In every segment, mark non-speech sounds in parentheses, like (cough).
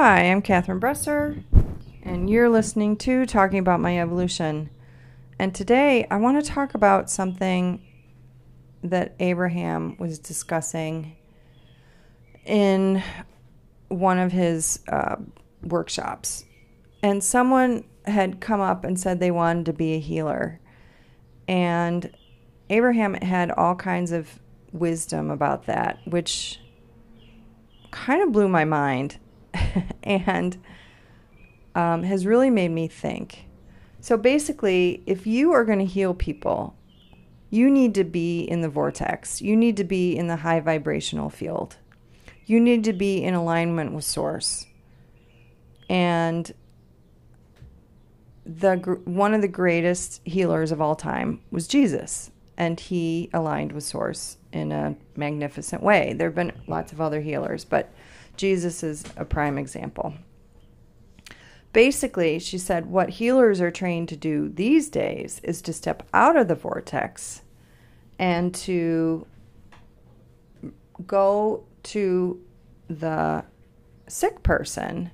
Hi, I'm Catherine Bresser, and you're listening to Talking About My Evolution. And today I want to talk about something that Abraham was discussing in one of his uh, workshops. And someone had come up and said they wanted to be a healer. And Abraham had all kinds of wisdom about that, which kind of blew my mind (laughs) and um, has really made me think. So basically, if you are going to heal people, you need to be in the vortex. You need to be in the high vibrational field. You need to be in alignment with source. And the one of the greatest healers of all time was Jesus, and he aligned with source in a magnificent way. There have been lots of other healers, but Jesus is a prime example. Basically, she said, what healers are trained to do these days is to step out of the vortex and to go to the sick person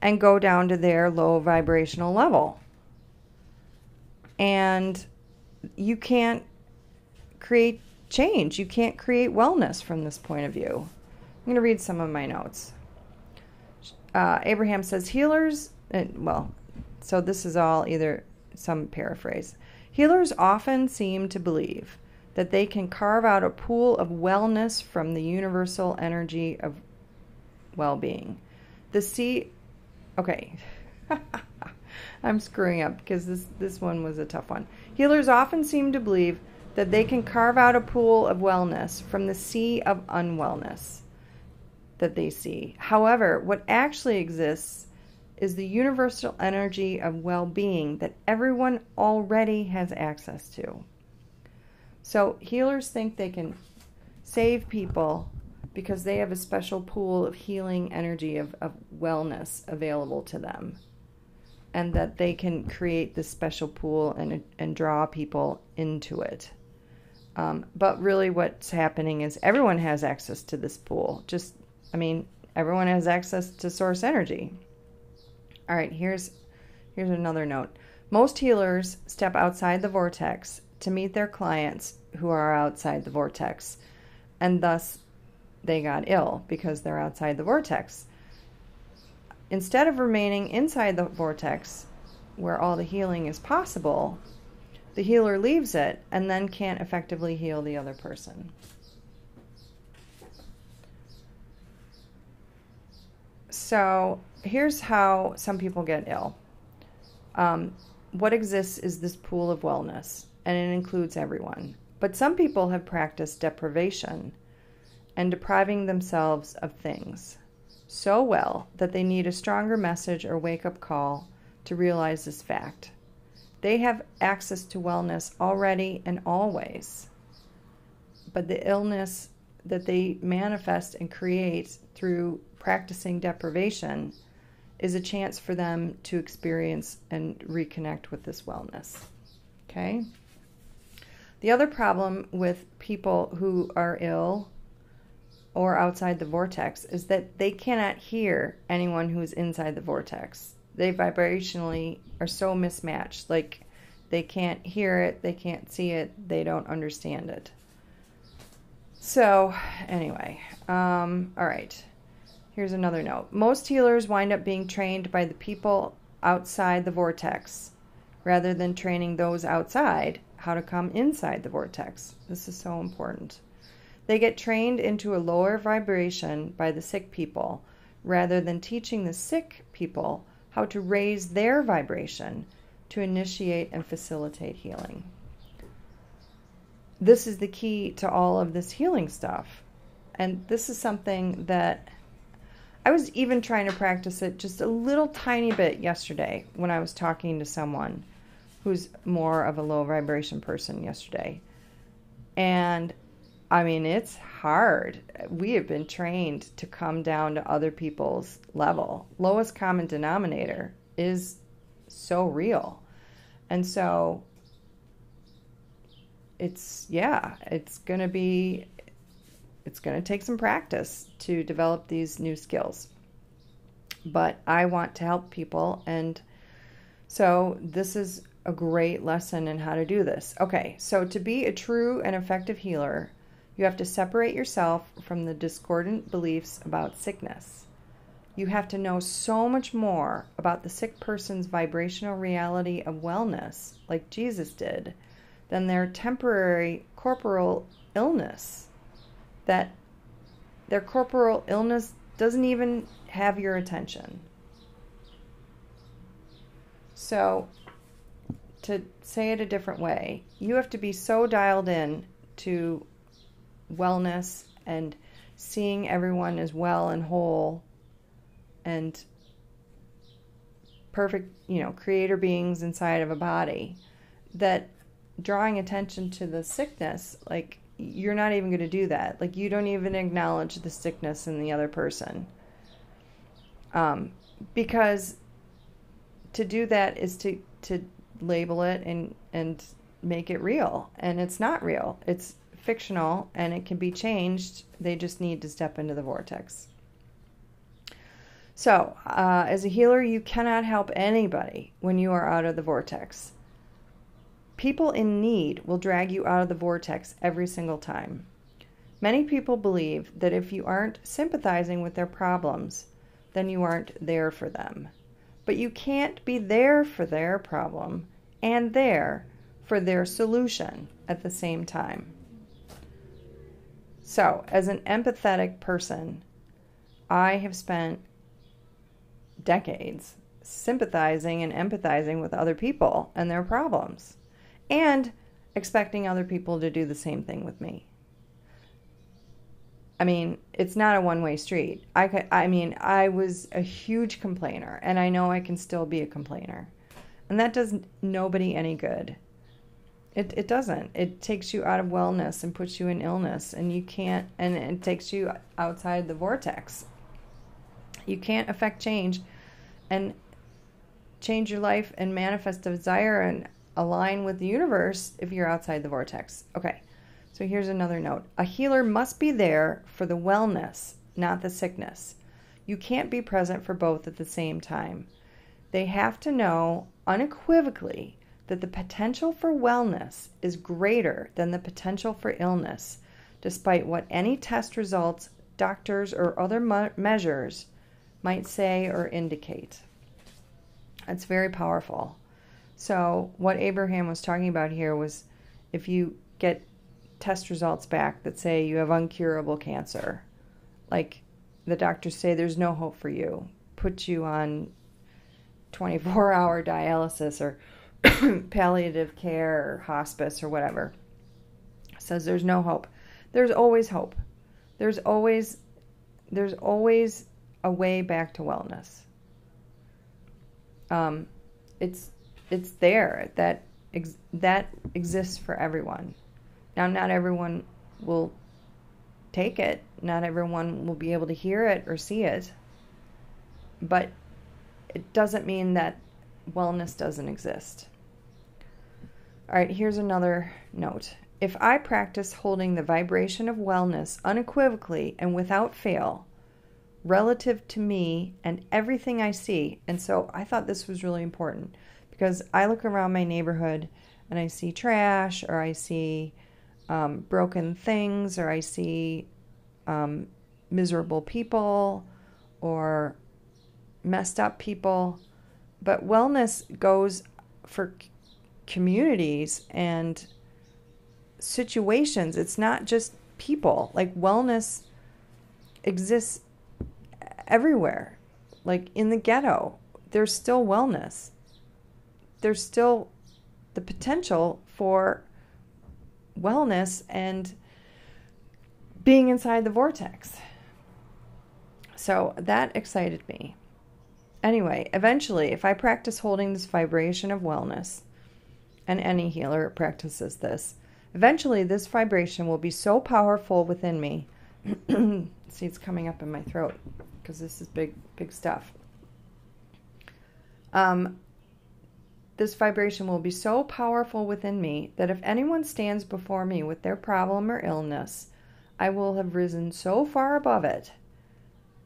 and go down to their low vibrational level. And you can't create change. You can't create wellness from this point of view. I'm going to read some of my notes. Uh, Abraham says, Healers, uh, well, so this is all either some paraphrase. Healers often seem to believe that they can carve out a pool of wellness from the universal energy of well being. The sea, okay. (laughs) I'm screwing up because this, this one was a tough one. Healers often seem to believe that they can carve out a pool of wellness from the sea of unwellness that they see. However, what actually exists is the universal energy of well being that everyone already has access to. So, healers think they can save people because they have a special pool of healing energy, of, of wellness available to them. And that they can create this special pool and, and draw people into it. Um, but really, what's happening is everyone has access to this pool. Just I mean, everyone has access to source energy. All right, here's here's another note. Most healers step outside the vortex to meet their clients who are outside the vortex, and thus they got ill because they're outside the vortex. Instead of remaining inside the vortex where all the healing is possible, the healer leaves it and then can't effectively heal the other person. So here's how some people get ill. Um, what exists is this pool of wellness, and it includes everyone. But some people have practiced deprivation and depriving themselves of things so well that they need a stronger message or wake up call to realize this fact. They have access to wellness already and always, but the illness that they manifest and create through practicing deprivation is a chance for them to experience and reconnect with this wellness. Okay? The other problem with people who are ill or outside the vortex is that they cannot hear anyone who's inside the vortex. They vibrationally are so mismatched. Like they can't hear it, they can't see it, they don't understand it. So, anyway, um, all right. Here's another note. Most healers wind up being trained by the people outside the vortex rather than training those outside how to come inside the vortex. This is so important. They get trained into a lower vibration by the sick people rather than teaching the sick people how to raise their vibration to initiate and facilitate healing. This is the key to all of this healing stuff. And this is something that I was even trying to practice it just a little tiny bit yesterday when I was talking to someone who's more of a low vibration person yesterday. And I mean, it's hard. We have been trained to come down to other people's level. Lowest common denominator is so real. And so it's, yeah, it's going to be it's going to take some practice to develop these new skills. but I want to help people. And so this is a great lesson in how to do this. Okay, so to be a true and effective healer, you have to separate yourself from the discordant beliefs about sickness. You have to know so much more about the sick person's vibrational reality of wellness, like Jesus did, than their temporary corporal illness. That their corporal illness doesn't even have your attention. So, to say it a different way, you have to be so dialed in to wellness and seeing everyone as well and whole and perfect, you know, creator beings inside of a body that drawing attention to the sickness, like you're not even going to do that. Like you don't even acknowledge the sickness in the other person. Um, because to do that is to to label it and and make it real, and it's not real. It's fictional and it can be changed. They just need to step into the vortex. So, uh, as a healer, you cannot help anybody when you are out of the vortex. People in need will drag you out of the vortex every single time. Many people believe that if you aren't sympathizing with their problems, then you aren't there for them. But you can't be there for their problem and there for their solution at the same time. So, as an empathetic person, I have spent decades sympathizing and empathizing with other people and their problems and expecting other people to do the same thing with me. I mean, it's not a one-way street. I could, I mean, I was a huge complainer and I know I can still be a complainer. And that does nobody any good. It, it doesn't. It takes you out of wellness and puts you in illness, and you can't, and it takes you outside the vortex. You can't affect change and change your life and manifest desire and align with the universe if you're outside the vortex. Okay, so here's another note a healer must be there for the wellness, not the sickness. You can't be present for both at the same time. They have to know unequivocally that the potential for wellness is greater than the potential for illness, despite what any test results, doctors, or other measures might say or indicate. That's very powerful. So, what Abraham was talking about here was if you get test results back that say you have uncurable cancer, like the doctors say there's no hope for you, put you on 24 hour dialysis or (clears throat) palliative care or hospice or whatever says there's no hope. There's always hope. There's always there's always a way back to wellness. Um, it's it's there that ex- that exists for everyone. Now not everyone will take it. Not everyone will be able to hear it or see it. But it doesn't mean that wellness doesn't exist. All right, here's another note. If I practice holding the vibration of wellness unequivocally and without fail, relative to me and everything I see, and so I thought this was really important because I look around my neighborhood and I see trash or I see um, broken things or I see um, miserable people or messed up people. But wellness goes for communities and situations. It's not just people. Like wellness exists everywhere. Like in the ghetto, there's still wellness. There's still the potential for wellness and being inside the vortex. So that excited me. Anyway, eventually, if I practice holding this vibration of wellness, and any healer practices this. Eventually, this vibration will be so powerful within me. (clears throat) See, it's coming up in my throat because this is big, big stuff. Um, this vibration will be so powerful within me that if anyone stands before me with their problem or illness, I will have risen so far above it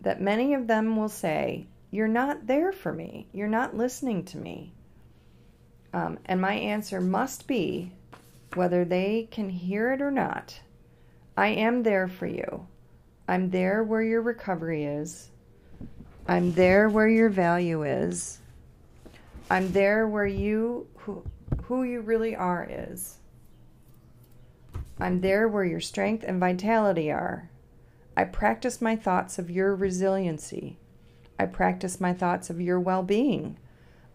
that many of them will say, you're not there for me. You're not listening to me. Um, and my answer must be whether they can hear it or not. I am there for you. I'm there where your recovery is. I'm there where your value is. I'm there where you who, who you really are is. I'm there where your strength and vitality are. I practice my thoughts of your resiliency. I practice my thoughts of your well being.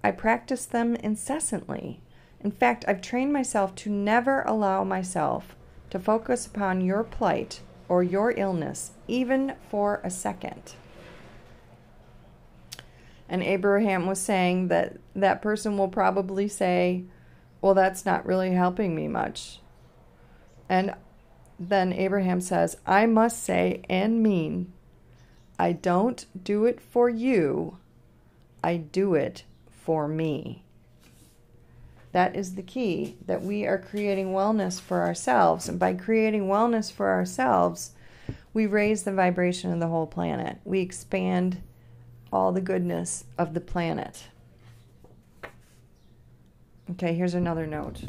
I practice them incessantly. In fact, I've trained myself to never allow myself to focus upon your plight or your illness, even for a second. And Abraham was saying that that person will probably say, Well, that's not really helping me much. And then Abraham says, I must say and mean, I don't do it for you, I do it for me. That is the key that we are creating wellness for ourselves. And by creating wellness for ourselves, we raise the vibration of the whole planet. We expand all the goodness of the planet. Okay, here's another note.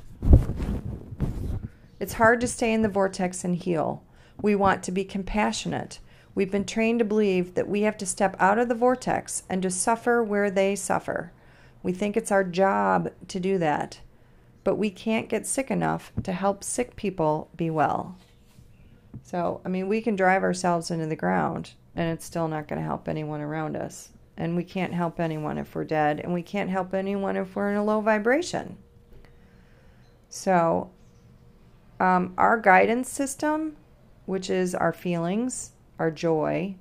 It's hard to stay in the vortex and heal. We want to be compassionate. We've been trained to believe that we have to step out of the vortex and to suffer where they suffer. We think it's our job to do that. But we can't get sick enough to help sick people be well. So, I mean, we can drive ourselves into the ground and it's still not going to help anyone around us. And we can't help anyone if we're dead, and we can't help anyone if we're in a low vibration. So, um, our guidance system, which is our feelings, our joy,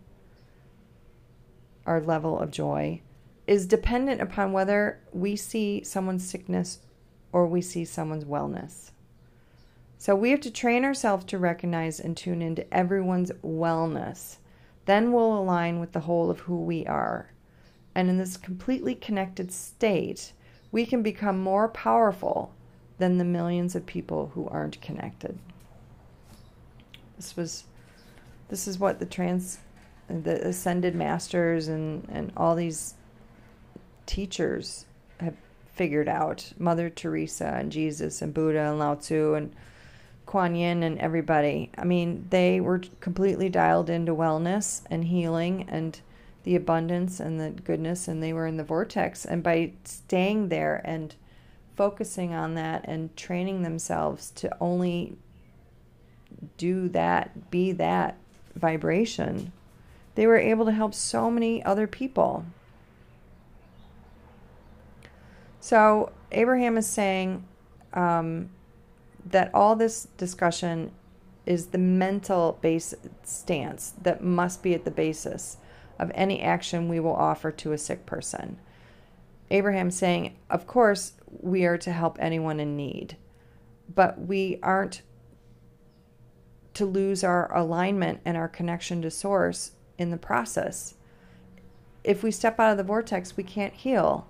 our level of joy, is dependent upon whether we see someone's sickness or we see someone's wellness. So we have to train ourselves to recognize and tune into everyone's wellness. Then we'll align with the whole of who we are. And in this completely connected state, we can become more powerful than the millions of people who aren't connected. This was this is what the trans the ascended masters and, and all these teachers have figured out. Mother Teresa and Jesus and Buddha and Lao Tzu and Kuan Yin and everybody. I mean, they were completely dialed into wellness and healing and the abundance and the goodness, and they were in the vortex. And by staying there and focusing on that and training themselves to only do that, be that vibration, they were able to help so many other people. So, Abraham is saying um, that all this discussion is the mental base stance that must be at the basis of any action we will offer to a sick person. Abraham saying, Of course, we are to help anyone in need, but we aren't to lose our alignment and our connection to source in the process. If we step out of the vortex, we can't heal.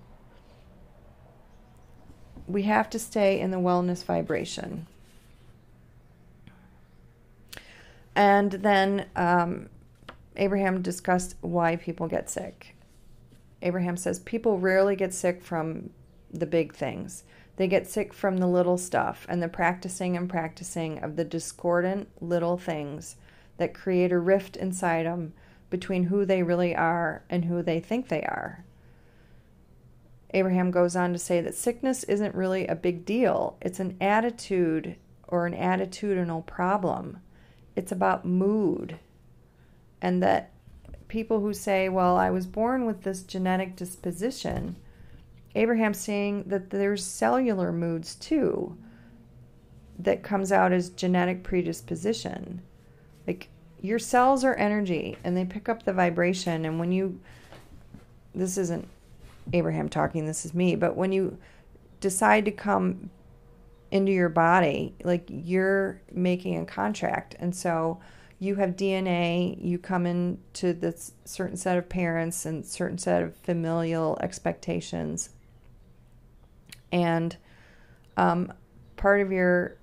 We have to stay in the wellness vibration. And then um, Abraham discussed why people get sick. Abraham says people rarely get sick from the big things. They get sick from the little stuff and the practicing and practicing of the discordant little things that create a rift inside them between who they really are and who they think they are. Abraham goes on to say that sickness isn't really a big deal, it's an attitude or an attitudinal problem. It's about mood. And that people who say, well, I was born with this genetic disposition, Abraham's saying that there's cellular moods too that comes out as genetic predisposition. Like your cells are energy and they pick up the vibration. And when you, this isn't Abraham talking, this is me, but when you decide to come into your body, like you're making a contract. And so, you have DNA, you come into this certain set of parents and certain set of familial expectations. And um, part of your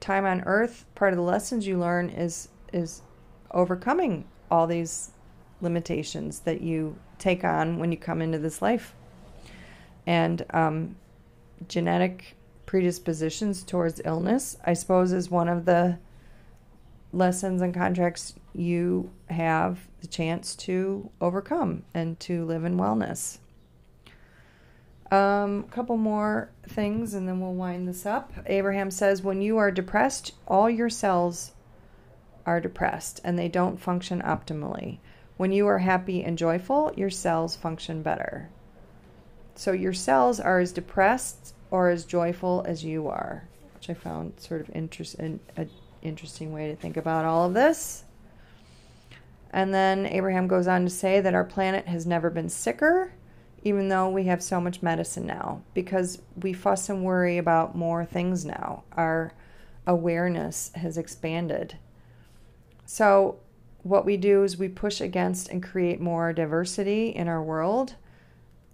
time on earth, part of the lessons you learn is is overcoming all these limitations that you take on when you come into this life. And um, genetic predispositions towards illness, I suppose, is one of the lessons and contracts you have the chance to overcome and to live in wellness. A um, couple more things and then we'll wind this up. Abraham says when you are depressed, all your cells are depressed and they don't function optimally. When you are happy and joyful, your cells function better. So your cells are as depressed or as joyful as you are, which I found sort of interesting, an interesting way to think about all of this. And then Abraham goes on to say that our planet has never been sicker, even though we have so much medicine now, because we fuss and worry about more things now. Our awareness has expanded. So, what we do is we push against and create more diversity in our world.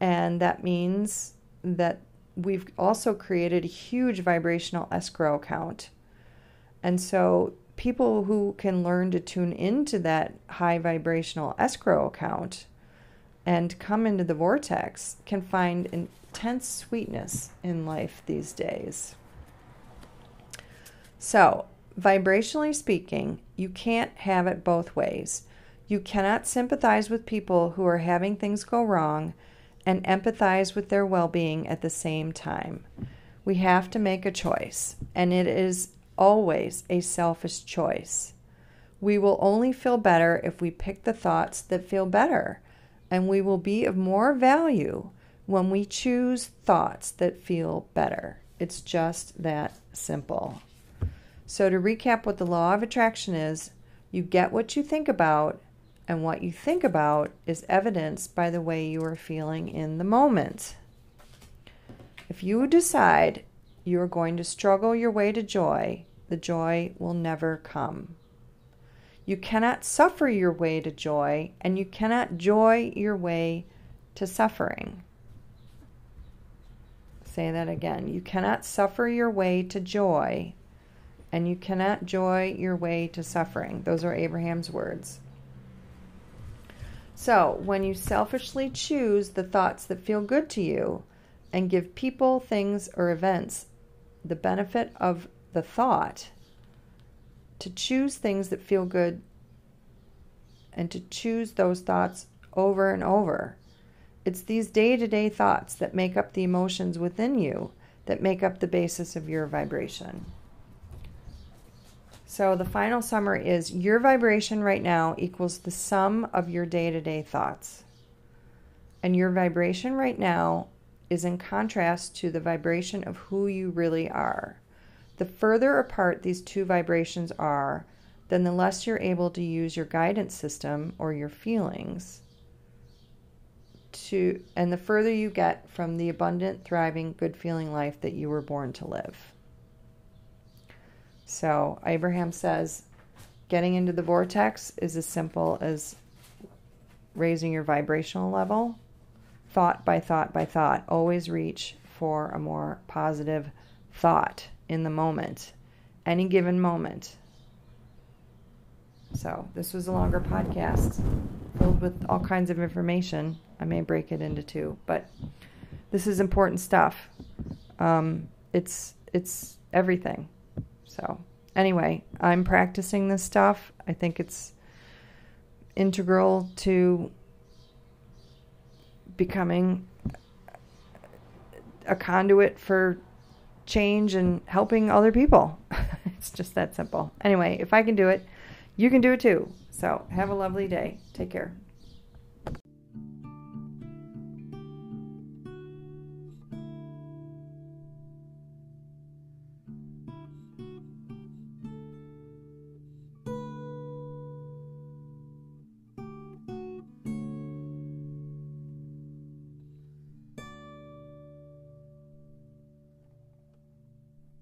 And that means that we've also created a huge vibrational escrow account. And so people who can learn to tune into that high vibrational escrow account and come into the vortex can find intense sweetness in life these days. So, vibrationally speaking, you can't have it both ways. You cannot sympathize with people who are having things go wrong and empathize with their well being at the same time. We have to make a choice, and it is always a selfish choice. We will only feel better if we pick the thoughts that feel better, and we will be of more value when we choose thoughts that feel better. It's just that simple. So, to recap what the law of attraction is, you get what you think about, and what you think about is evidenced by the way you are feeling in the moment. If you decide you are going to struggle your way to joy, the joy will never come. You cannot suffer your way to joy, and you cannot joy your way to suffering. Say that again. You cannot suffer your way to joy, and you cannot joy your way to suffering. Those are Abraham's words. So, when you selfishly choose the thoughts that feel good to you and give people, things, or events the benefit of the thought, to choose things that feel good and to choose those thoughts over and over. It's these day to day thoughts that make up the emotions within you that make up the basis of your vibration. So the final summary is your vibration right now equals the sum of your day to day thoughts. And your vibration right now is in contrast to the vibration of who you really are. The further apart these two vibrations are, then the less you're able to use your guidance system or your feelings to and the further you get from the abundant, thriving, good feeling life that you were born to live. So, Abraham says getting into the vortex is as simple as raising your vibrational level, thought by thought by thought. Always reach for a more positive thought in the moment, any given moment. So, this was a longer podcast filled with all kinds of information. I may break it into two, but this is important stuff. Um, it's it's everything. So, anyway, I'm practicing this stuff. I think it's integral to becoming a conduit for change and helping other people. (laughs) it's just that simple. Anyway, if I can do it, you can do it too. So, have a lovely day. Take care.